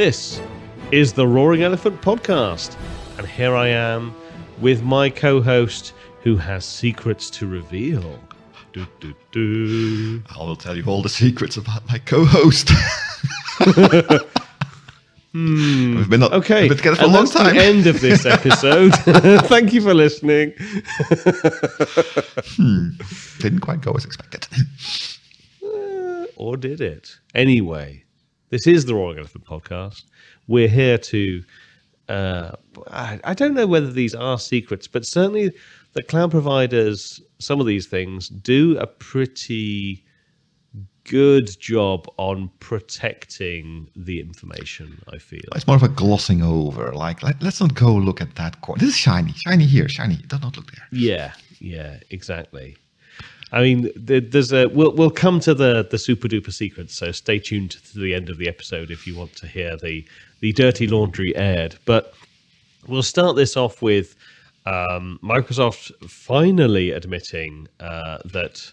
This is the Roaring Elephant Podcast, and here I am with my co host who has secrets to reveal. Do, do, do. I will tell you all the secrets about my co-host. Hmm. We've been, not, Okay, we've been together for and a long that's time. the end of this episode. Thank you for listening. Didn't quite go as expected. or did it? Anyway, this is the Roaring Elephant Podcast. We're here to. Uh, I, I don't know whether these are secrets, but certainly the cloud providers, some of these things, do a pretty good job on protecting the information. I feel. It's more of a glossing over. Like, let, let's not go look at that corner. This is shiny. Shiny here. Shiny. Do not look there. Yeah, yeah, exactly. I mean, there's a we'll we'll come to the the super duper secrets. So stay tuned to the end of the episode if you want to hear the the dirty laundry aired. But we'll start this off with um, Microsoft finally admitting uh, that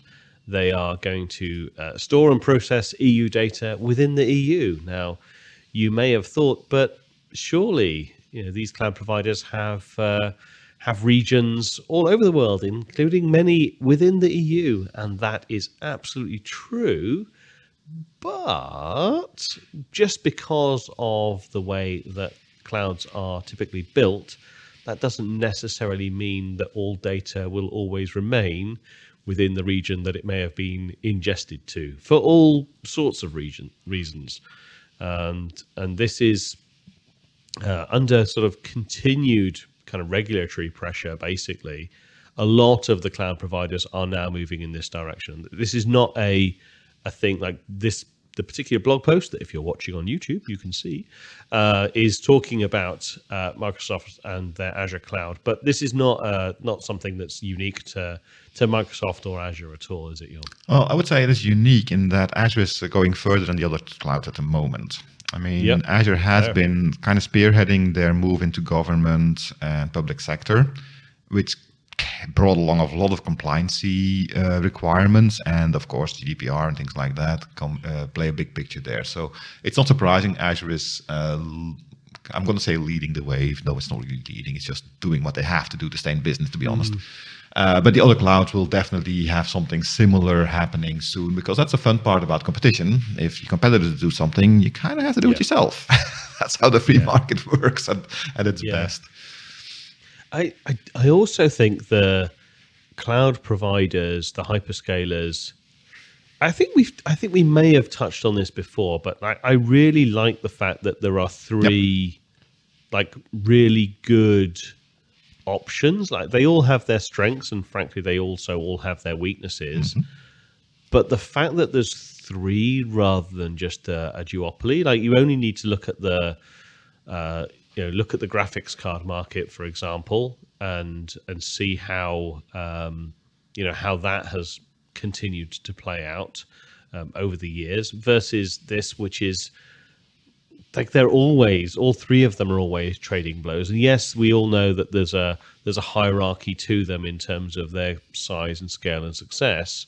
they are going to uh, store and process EU data within the EU. Now, you may have thought, but surely you know these cloud providers have uh, have regions all over the world, including many within the EU, and that is absolutely true. But just because of the way that clouds are typically built, that doesn't necessarily mean that all data will always remain within the region that it may have been ingested to for all sorts of region, reasons. And, and this is uh, under sort of continued kind of regulatory pressure, basically, a lot of the cloud providers are now moving in this direction. This is not a a thing like this. The particular blog post that, if you're watching on YouTube, you can see, uh, is talking about uh, Microsoft and their Azure cloud. But this is not uh, not something that's unique to to Microsoft or Azure at all, is it, Jon? Well, I would say it is unique in that Azure is going further than the other clouds at the moment. I mean, Yep. Azure has Fair. been kind of spearheading their move into government and public sector, which brought along a lot of compliancy uh, requirements, and of course GDPR and things like that come uh, play a big picture there. So it's not surprising Azure is. Uh, I'm going to say leading the wave. No, it's not really leading. It's just doing what they have to do to stay in business, to be honest. Uh, Uh, but the other clouds will definitely have something similar happening soon because that's a fun part about competition. If your competitors do something, you kind of have to do it yourself. that's how the free market works at, at its Yeah. best. I, I I also think the cloud providers, the hyperscalers. I think we've I think we may have touched on this before, but I, I really like the fact that there are three like really good options. Like they all have their strengths and frankly they also all have their weaknesses. But the fact that there's three rather than just a, a duopoly, like you only need to look at the uh, you know look at the graphics card market, for example, and and see how um, you know how that has continued to play out um, over the years versus this, which is like they're always all three of them are always trading blows and yes we all know that there's a there's a hierarchy to them in terms of their size and scale and success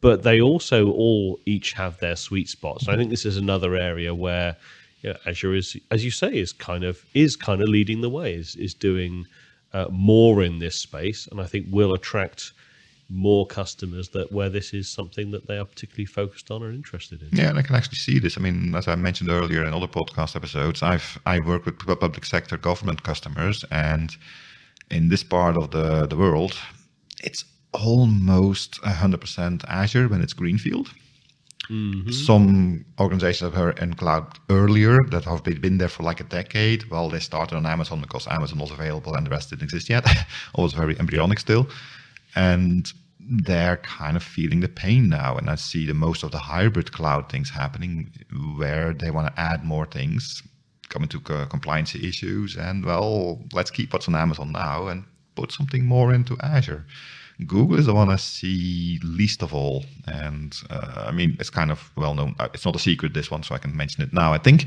but they also all each have their sweet spots. And I think this is another area where you know, Azure is, as you say, is kind of is kind of leading the way, is is doing uh, more in this space, and I think will attract more customers that where this is something that they are particularly focused on or interested in. Yeah, and I can actually see this. I mean, as I mentioned earlier in other podcast episodes, I've I work with public sector government customers, and in this part of the the world, it's almost 100% Azure when it's greenfield. Mm-hmm. Some organizations have her in cloud earlier that have been been there for like a decade. Well, they started on Amazon because Amazon was available and the rest didn't exist yet. It was very embryonic still. And they're kind of feeling the pain now. And I see the most of the hybrid cloud things happening where they want to add more things, come into co- compliance issues, and well, let's keep what's on Amazon now and put something more into Azure. Google is the one I see least of all, and uh, I mean it's kind of well known. uh, It's not a secret this one, so I can mention it now. I think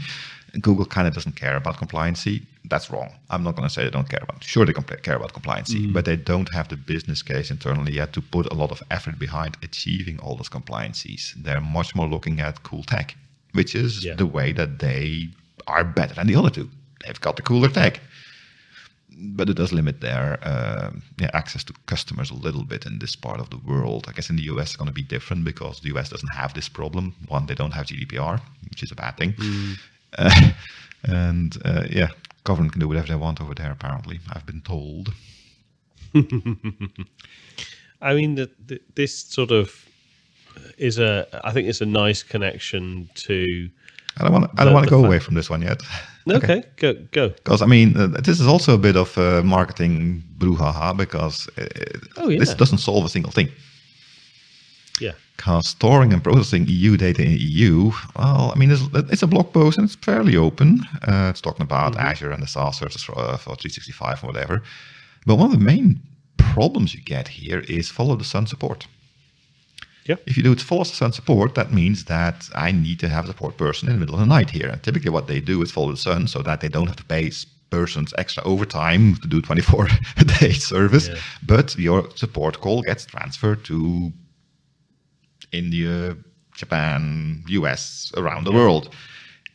Google kind of doesn't care about compliancy. That's wrong. I'm not going to say they don't care about. Sure, they compl- care about compliancy, but they don't have the business case internally yet to put a lot of effort behind achieving all those compliancies. They're much more looking at cool tech, which is Yeah. the way that they are better than the other two. They've got the cooler tech. But it does limit their uh, yeah, access to customers a little bit in this part of the world. I guess in the US it's going to be different because the US doesn't have this problem. One, they don't have GDPR, which is a bad thing. Uh, and uh, yeah, government can do whatever they want over there. Apparently, I've been told. I mean, the, the, this sort of is a. I think it's a nice connection to. I don't want. I don't want to go fa- away from this one yet. Okay, go go. Because I mean, uh, this is also a bit of uh, marketing brouhaha because uh, Oh, yeah. this doesn't solve a single thing. Yeah, Because storing and processing EU data in EU, well, I mean, it's, it's a blog post and it's fairly open. Uh, it's talking about Mm-hmm. Azure and the SaaS services for, uh, for 365 or whatever. But one of the main problems you get here is follow the sun support. Yeah, If you do it follow the sun support, that means that I need to have a support person in the middle of the night here. And typically, what they do is follow the sun so that they don't have to pay persons extra overtime to do 24 a day service. Yeah. But your support call gets transferred to India, Japan, US, around the world.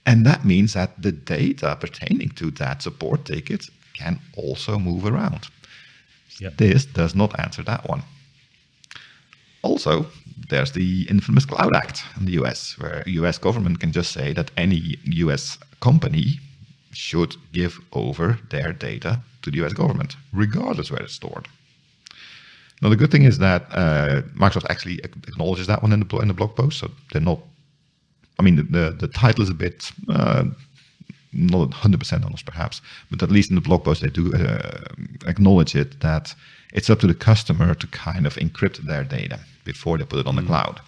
And that means that the data pertaining to that support ticket can also move around. yeah. This does not answer that one. Also, there's the infamous Cloud Act in the US, where US government can just say that any US company should give over their data to the US government, regardless where it's stored. Now, the good thing is that uh, Microsoft actually acknowledges that one in the, in the blog post, so they're not. I mean, the, the, the title is a bit uh, not 100% honest perhaps, but at least in the blog post they do uh, acknowledge it that it's up to the customer to kind of encrypt their data before they put it on the cloud.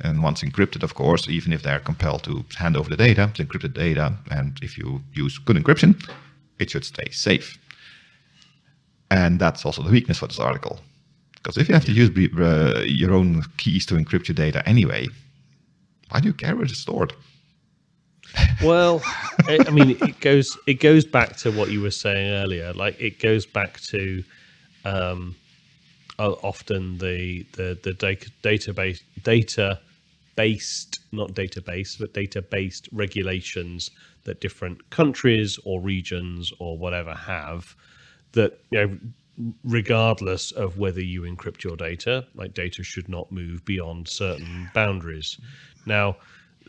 And once encrypted, of course, even if they're compelled to hand over the data, it's encrypted data, and if you use good encryption, it should stay safe. And that's also the weakness for this article. Because if you have to use uh, your own keys to encrypt your data anyway, why do you care where it's stored? Well, I I mean, it goes it goes back to what you were saying earlier. Like it goes back to um, often the the the data database data based not database but data based regulations that different countries or regions or whatever have that you know regardless of whether you encrypt your data like data should not move beyond certain boundaries now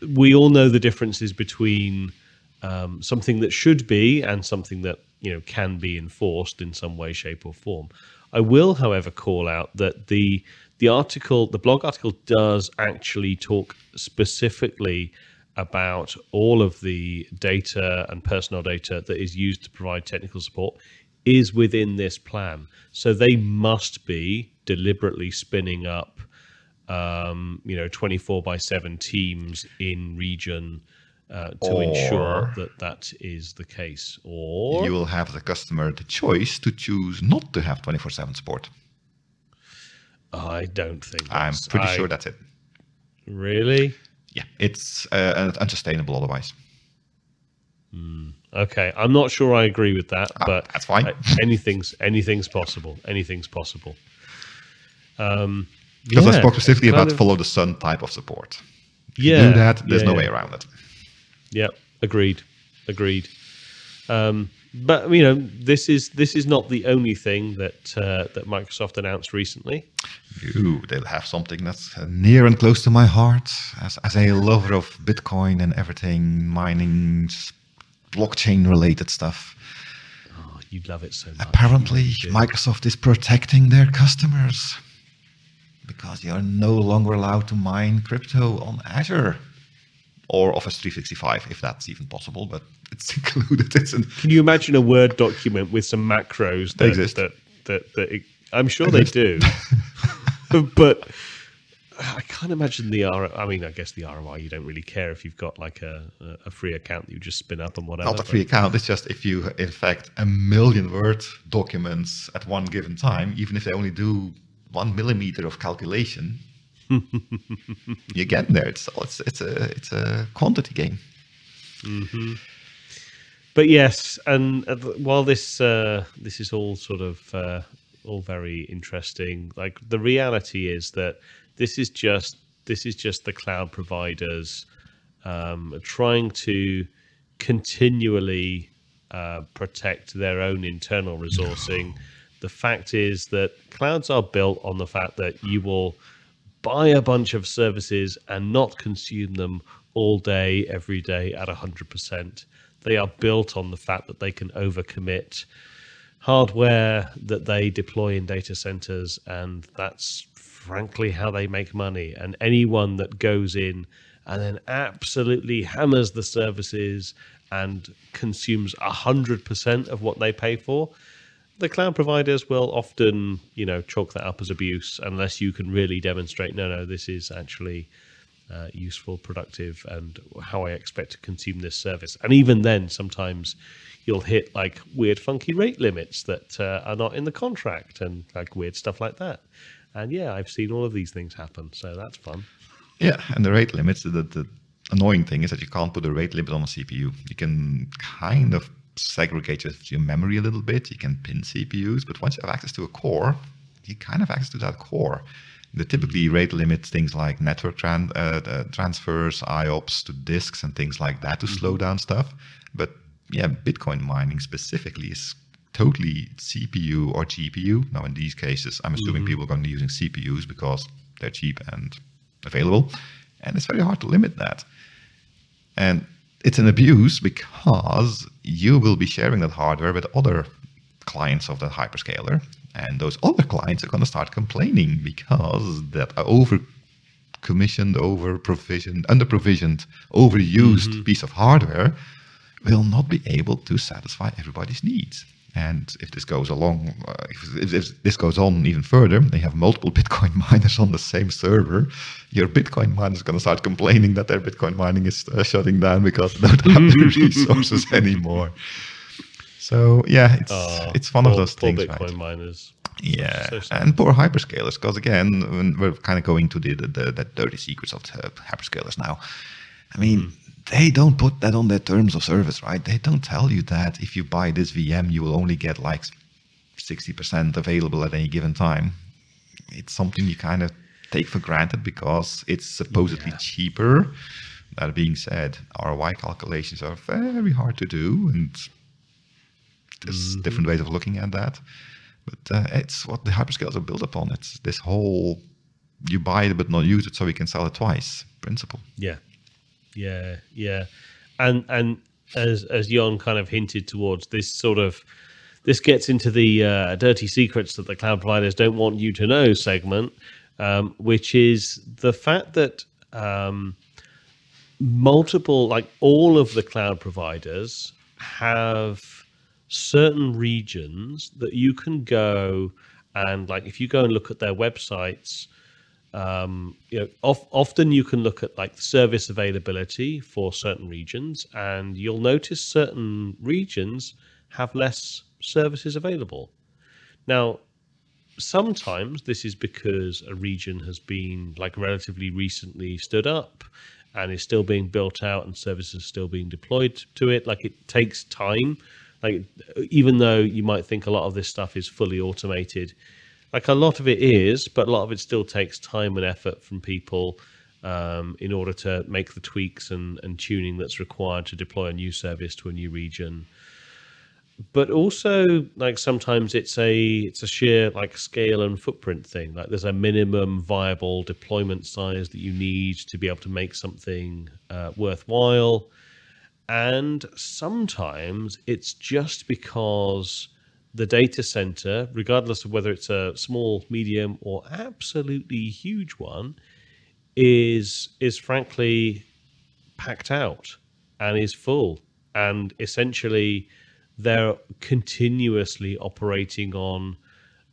we all know the differences between um, something that should be and something that you know can be enforced in some way, shape, or form. I will, however, call out that the the article, the blog article, does actually talk specifically about all of the data and personal data that is used to provide technical support is within this plan. So they must be deliberately spinning up um, you know, 24 by 7 teams in region uh, to ensure that that is the case. Or you will have the customer the choice to choose not to have 24 7 support. I don't think I'm pretty I- sure that's it. Really? Yeah, it's uh, unsustainable otherwise. Mm, Okay, I'm not sure I agree with that, Ah, but that's fine. anything's anything's possible. Anything's possible. Um, Because I spoke specifically about of- follow the sun type of support. Yeah, do that, there's yeah, no yeah. way around it. Yeah, agreed, agreed. Um, but you know, this is this is not the only thing that uh, that Microsoft announced recently. Ooh, they'll have something that's near and close to my heart as, as a lover of Bitcoin and everything, mining, blockchain related stuff. Oh, you'd love it so much. Apparently, Microsoft is protecting their customers because you're no longer allowed to mine crypto on Azure or Office 365, if that's even possible, but it's included. It's an, Can you imagine a Word document with some macros that exist. that that, that it, I'm sure they do, but I can't imagine the R. I mean, I guess the ROI you don't really care if you've got like a a free account that you just spin up and whatever. not a free account. It's just if you, in fact, a million Word documents at one given time, even if they only do one millimeter of calculation, you get there. It's it's it's a it's a quantity game. but yes, and uh, while this uh, this is all sort of uh, all very interesting, like the reality is that this is just this is just the cloud providers um, trying to continually uh, protect their own internal resourcing. The fact is that clouds are built on the fact that you will buy a bunch of services and not consume them all day, every day at 100%. They are built on the fact that they can overcommit hardware that they deploy in data centers, and that's frankly how they make money. And anyone that goes in and then absolutely hammers the services and consumes 100% of what they pay for, the cloud providers will often, you know, chalk that up as abuse unless you can really demonstrate, no, no, this is actually uh, useful, productive, and how I expect to consume this service. And even then, sometimes you'll hit like weird, funky rate limits that uh, are not in the contract and like weird stuff like that. And yeah, I've seen all of these things happen, so that's fun. Yeah, and the rate limits, the, the annoying thing is that you can't put a rate limit on a CPU. You can kind of segregate your memory a little bit. You can pin CPUs, but once you have access to a core, you kind of access to that core. They typically rate limit things like network tran- uh, transfers, IOPS to disks, and things like that to mm-hmm. slow down stuff. But yeah, Bitcoin mining specifically is totally CPU or GPU. Now, in these cases, I'm assuming mm-hmm. people are going to be using CPUs because they're cheap and available. And it's very hard to limit that. And it's an abuse because you will be sharing that hardware with other clients of the hyperscaler. And those other clients are going to start complaining because that over commissioned, over provisioned, under provisioned, overused mm-hmm. piece of hardware will not be able to satisfy everybody's needs. And if this goes along, uh, if, if, this goes on even further, they have multiple Bitcoin miners on the same server. Your Bitcoin miner is going to start complaining that their Bitcoin mining is uh, shutting down because they don't have the resources anymore. So yeah, it's uh, it's one poor, of those things. poor. Bitcoin right? miners. Yeah, so and poor hyperscalers, because again, we're kind of going to the, the, the, the dirty secrets of hyperscalers now. I mean, mm they don't put that on their terms of service, right? They don't tell you that if you buy this VM, you will only get like 60% available at any given time. It's something you kind of take for granted because it's supposedly yeah. cheaper. That being said, ROI calculations are very hard to do, and there's mm-hmm. different ways of looking at that. But uh, it's what the hyperscalers are built upon. It's this whole you buy it but not use it so we can sell it twice principle. Yeah, yeah, yeah, and and as as Jon kind of hinted towards this sort of this gets into the uh, dirty secrets that the cloud providers don't want you to know segment, um, which is the fact that um, multiple, like all of the cloud providers, have certain regions that you can go and like if you go and look at their websites um, you know, of, often you can look at like service availability for certain regions, and you'll notice certain regions have less services available. Now, sometimes this is because a region has been like relatively recently stood up and is still being built out and services still being deployed to it like it takes time like even though you might think a lot of this stuff is fully automated like a lot of it is, but a lot of it still takes time and effort from people um, in order to make the tweaks and, and tuning that's required to deploy a new service to a new region. But also, like sometimes it's a it's a sheer like scale and footprint thing. Like there's a minimum viable deployment size that you need to be able to make something uh, worthwhile, and sometimes it's just because the data center, regardless of whether it's a small, medium, or absolutely huge one, is is frankly packed out and is full, and essentially they're continuously operating on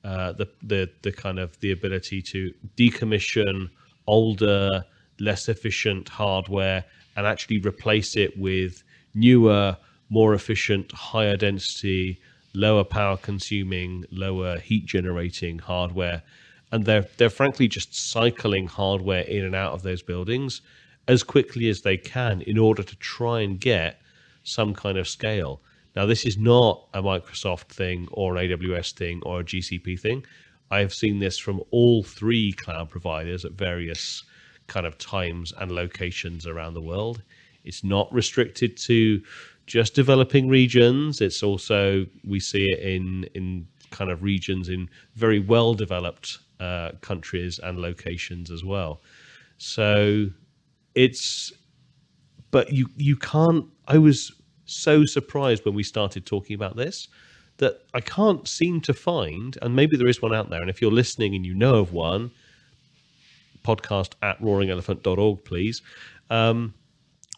uh, the the the kind of the ability to decommission older, less efficient hardware and actually replace it with newer, more efficient, higher density lower power consuming, lower heat generating hardware. And they're they're frankly just cycling hardware in and out of those buildings as quickly as they can in order to try and get some kind of scale. Now, this is not a Microsoft thing or an AWS thing or a GCP thing. I have seen this from all three cloud providers at various kind of times and locations around the world. It's not restricted to just developing regions. It's also we see it in in kind of regions in very well developed uh, countries and locations as well. So it's but you you can't. I was so surprised when we started talking about this that I can't seem to find, and maybe there is one out there. And if you're listening and you know of one, podcast at roaringelephant.org, please. Um,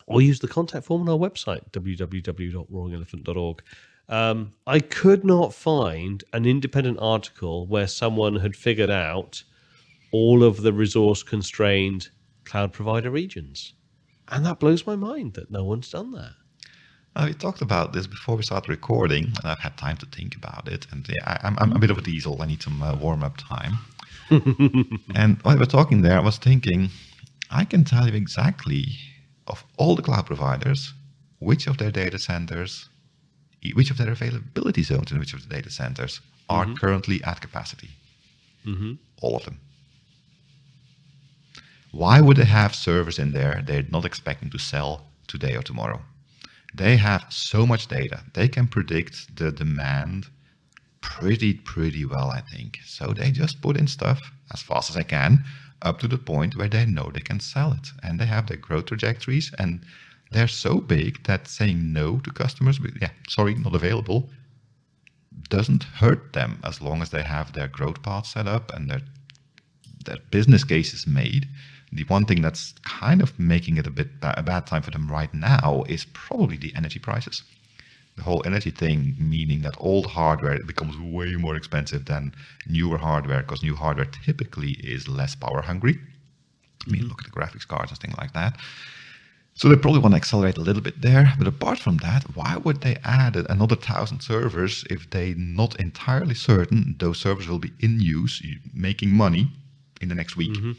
or use the contact form on our website, www.roaringelephant.org. Um, I could not find an independent article where someone had figured out all of the resource constrained cloud provider regions. And that blows my mind that no one's done that. Uh, we talked about this before we started recording, and I've had time to think about it. And yeah, I, I'm, I'm a bit of a diesel. I need some uh, warm up time. and while we were talking there, I was thinking, I can tell you exactly of all the cloud providers which of their data centers, which of their availability zones in which of the data centers are mm-hmm. currently at capacity. Mm-hmm. All of them. Why would they have servers in there they're not expecting to sell today or tomorrow? They have so much data. They can predict the demand pretty, pretty well, I think. So they just put in stuff as fast as they can up to the point where they know they can sell it. And they have their growth trajectories and they're so big that saying no to customers, yeah, sorry, not available, doesn't hurt them as long as they have their growth path set up and their, their business case is made the one thing that's kind of making it a bit a bad time for them right now is probably the energy prices. The whole energy thing, meaning that old hardware becomes way more expensive than newer hardware because new hardware typically is less power hungry. I mean, mm-hmm. look at the graphics cards and things like that. So they probably want to accelerate a little bit there. But apart from that, why would they add another thousand servers if they're not entirely certain those servers will be in use, making money in the next week? Mm-hmm.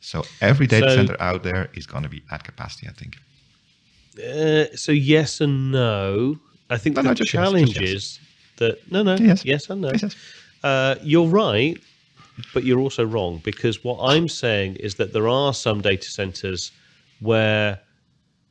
So every data so, center out there is going to be at capacity, I think. Uh, so yes and no. I think no, the no, challenge yes, is that no, no, yes, yes and no. Yes, uh, you're right, but you're also wrong because what I'm saying is that there are some data centers where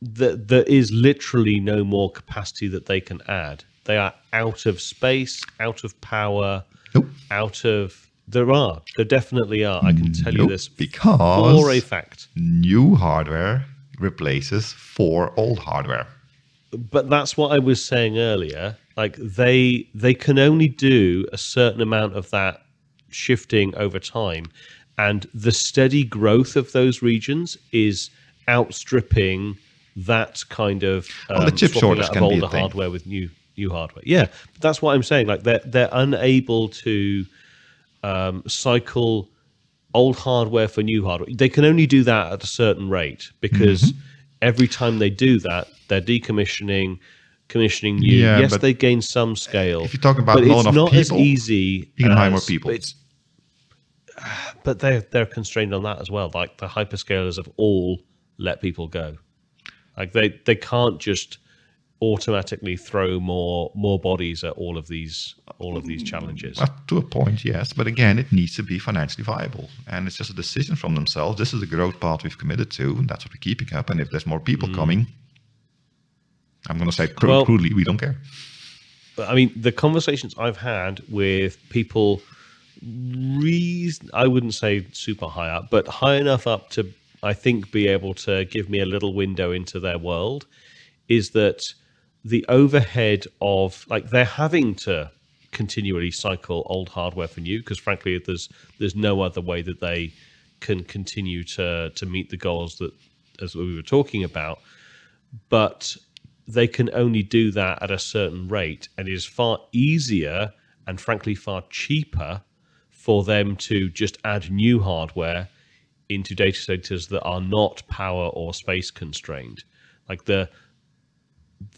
the, there is literally no more capacity that they can add. They are out of space, out of power, nope. out of there are. There definitely are. I can tell nope, you this because for a fact. New hardware replaces for old hardware. But that's what I was saying earlier. Like they they can only do a certain amount of that shifting over time, and the steady growth of those regions is outstripping that kind of um, well, the chip shortage can older be hardware with new new hardware. Yeah, that's what I'm saying. Like they're they're unable to um, cycle old hardware for new hardware. They can only do that at a certain rate because mm-hmm. Every time they do that, they're decommissioning, commissioning new. Yeah, yes, they gain some scale. If you talk about but it's not people, as easy. You can as, hire more people. But, but they're they're constrained on that as well. Like the hyperscalers have all let people go. Like they they can't just automatically throw more more bodies at all of these all of these challenges. Uh, to a point yes. But again it needs to be financially viable. And it's just a decision from themselves. This is the growth path we've committed to and that's what we're keeping up. And if there's more people mm. coming i'm going to say cr- well, crudely we don't care. i mean the conversations i've had with people reason i wouldn't say super high up but high enough up to i think be able to give me a little window into their world is that the overhead of like they're having to continually cycle old hardware for new because frankly there's there's no other way that they can continue to to meet the goals that as we were talking about. But they can only do that at a certain rate and it is far easier and frankly far cheaper for them to just add new hardware into data centers that are not power or space constrained. Like the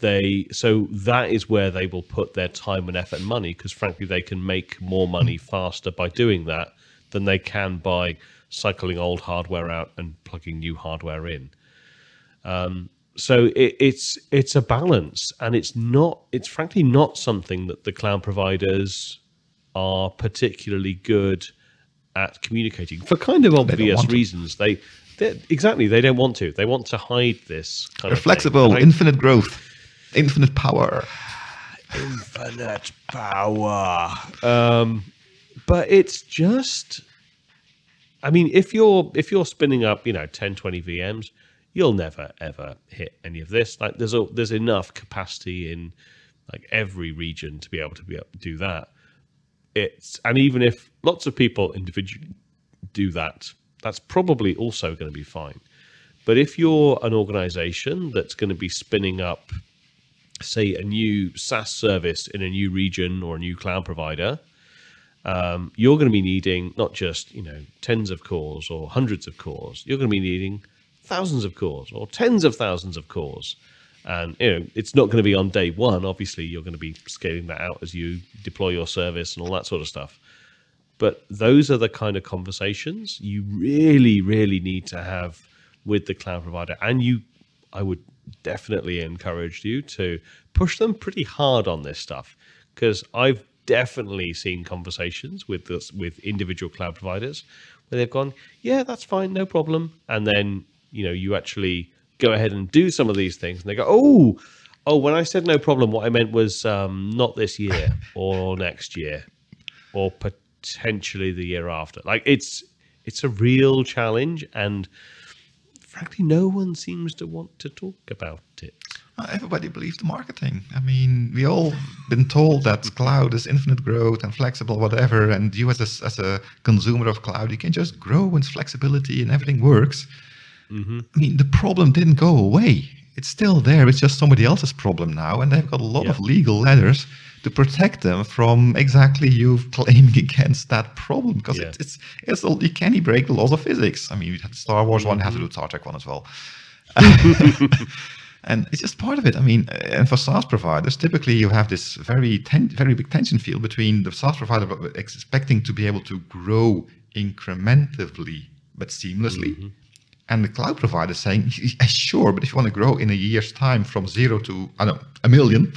they so that is where they will put their time and effort and money because frankly they can make more money faster by doing that than they can by cycling old hardware out and plugging new hardware in. Um, so it, it's it's a balance and it's not it's frankly not something that the cloud providers are particularly good at communicating for kind of obvious reasons. They exactly they don't want to. They want to hide this kind They're of flexible infinite growth infinite power. Infinite power. Um, but it's just I mean, if you're if you're spinning up, you know, 10, 20 VMs, you'll never ever hit any of this. Like there's a, there's enough capacity in like every region to be able to be able to do that. It's and even if lots of people individually do that, that's probably also going to be fine. But if you're an organization that's going to be spinning up, say, a new SaaS service in a new region or a new cloud provider, um, you're going to be needing not just you know tens of cores or hundreds of cores. You're going to be needing thousands of cores or tens of thousands of cores. And you know it's not going to be on day one. Obviously, you're going to be scaling that out as you deploy your service and all that sort of stuff. But those are the kind of conversations you really, really need to have with the cloud provider. And you, I would definitely encouraged you to push them pretty hard on this stuff because I've definitely seen conversations with this, with individual cloud providers where they've gone, yeah, that's fine, no problem, and then you know you actually go ahead and do some of these things, and they go, oh, oh, when I said no problem, what I meant was um, not this year or next year or potentially the year after. Like it's it's a real challenge, and frankly, no one seems to want to talk about it. Everybody believes the marketing. I mean, we all been told that cloud is infinite growth and flexible, whatever. And you, as a, as a consumer of cloud, you can just grow with flexibility and everything works. Mm-hmm. I mean, the problem didn't go away. It's still there. It's just somebody else's problem now, and they've got a lot of legal letters to protect them from exactly you claiming against that problem because yeah. it, it's it's you can't break the laws of physics. I mean, we had Star Wars one, have to do Star Trek one as well. and it's just part of it. I mean, and for SaaS providers, typically you have this very ten, very big tension field between the SaaS provider expecting to be able to grow incrementally but seamlessly, mm-hmm. and the cloud provider saying, "Sure, but if you want to grow in a year's time from zero to I don't know a million,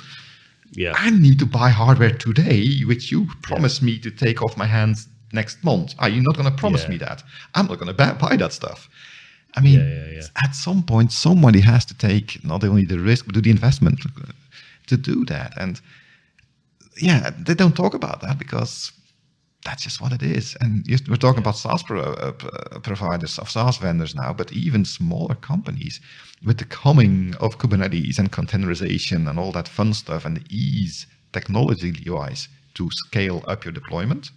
yeah. I need to buy hardware today, which you promised yeah. me to take off my hands next month. Are you not going to promise yeah. me that? I'm not going to buy that stuff." I mean, at some point, somebody has to take not only the risk, but do the investment to do that. And yeah, they don't talk about that because that's just what it is. And we're talking about SaaS pro, uh, uh, providers, of SaaS vendors now, but even smaller companies with the coming of Kubernetes and containerization and all that fun stuff and the ease technology-wise to scale up your deployment.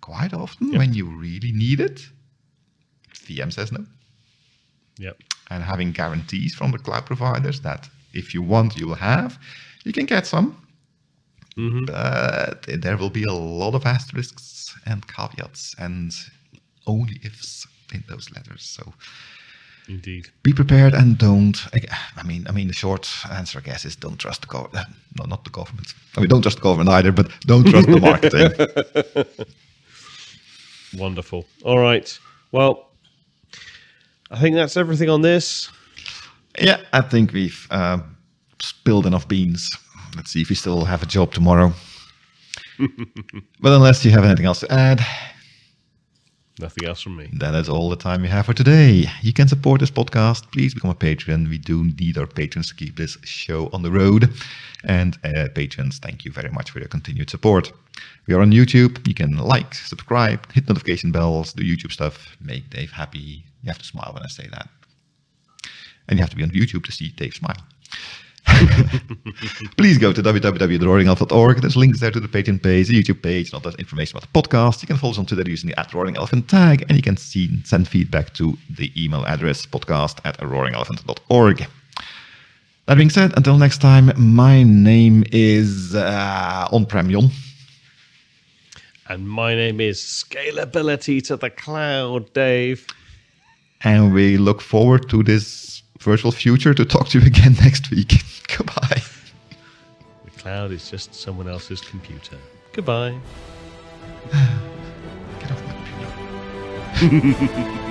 Quite often, yep. when you really need it, VM says no. Yep. And having guarantees from the cloud providers that if you want, you will have, you can get some. Mm-hmm. But there will be a lot of asterisks and caveats and only ifs in those letters. So Indeed. Be prepared and don't. I mean, I mean, the short answer, I guess, is don't trust the government. No, not the government. I mean, don't trust the government either, but don't trust the marketing. Wonderful. All right. Well, I think that's everything on this. Yeah, I think we've uh, spilled enough beans. Let's see if we still have a job tomorrow. but unless you have anything else to add, nothing else from me. That is all the time we have for today. You can support this podcast. Please become a patron. We do need our patrons to keep this show on the road. And uh, patrons, thank you very much for your continued support. We are on YouTube. You can like, subscribe, hit notification bells, do YouTube stuff, make Dave happy, you have to smile when I say that. And you have to be on YouTube to see Dave smile. Please go to www.roaringelephant.org. There's links there to the Patreon page, the YouTube page, and all that information about the podcast. You can follow us on Twitter using the at Roaring Elephant tag, and you can see, send feedback to the email address podcast at roaringelephant.org. That being said, until next time, my name is uh, Jon. And my name is Scalability to the Cloud, Dave. And we look forward to this virtual future to talk to you again next week. Goodbye. The cloud is just someone else's computer. Goodbye. Get off my computer.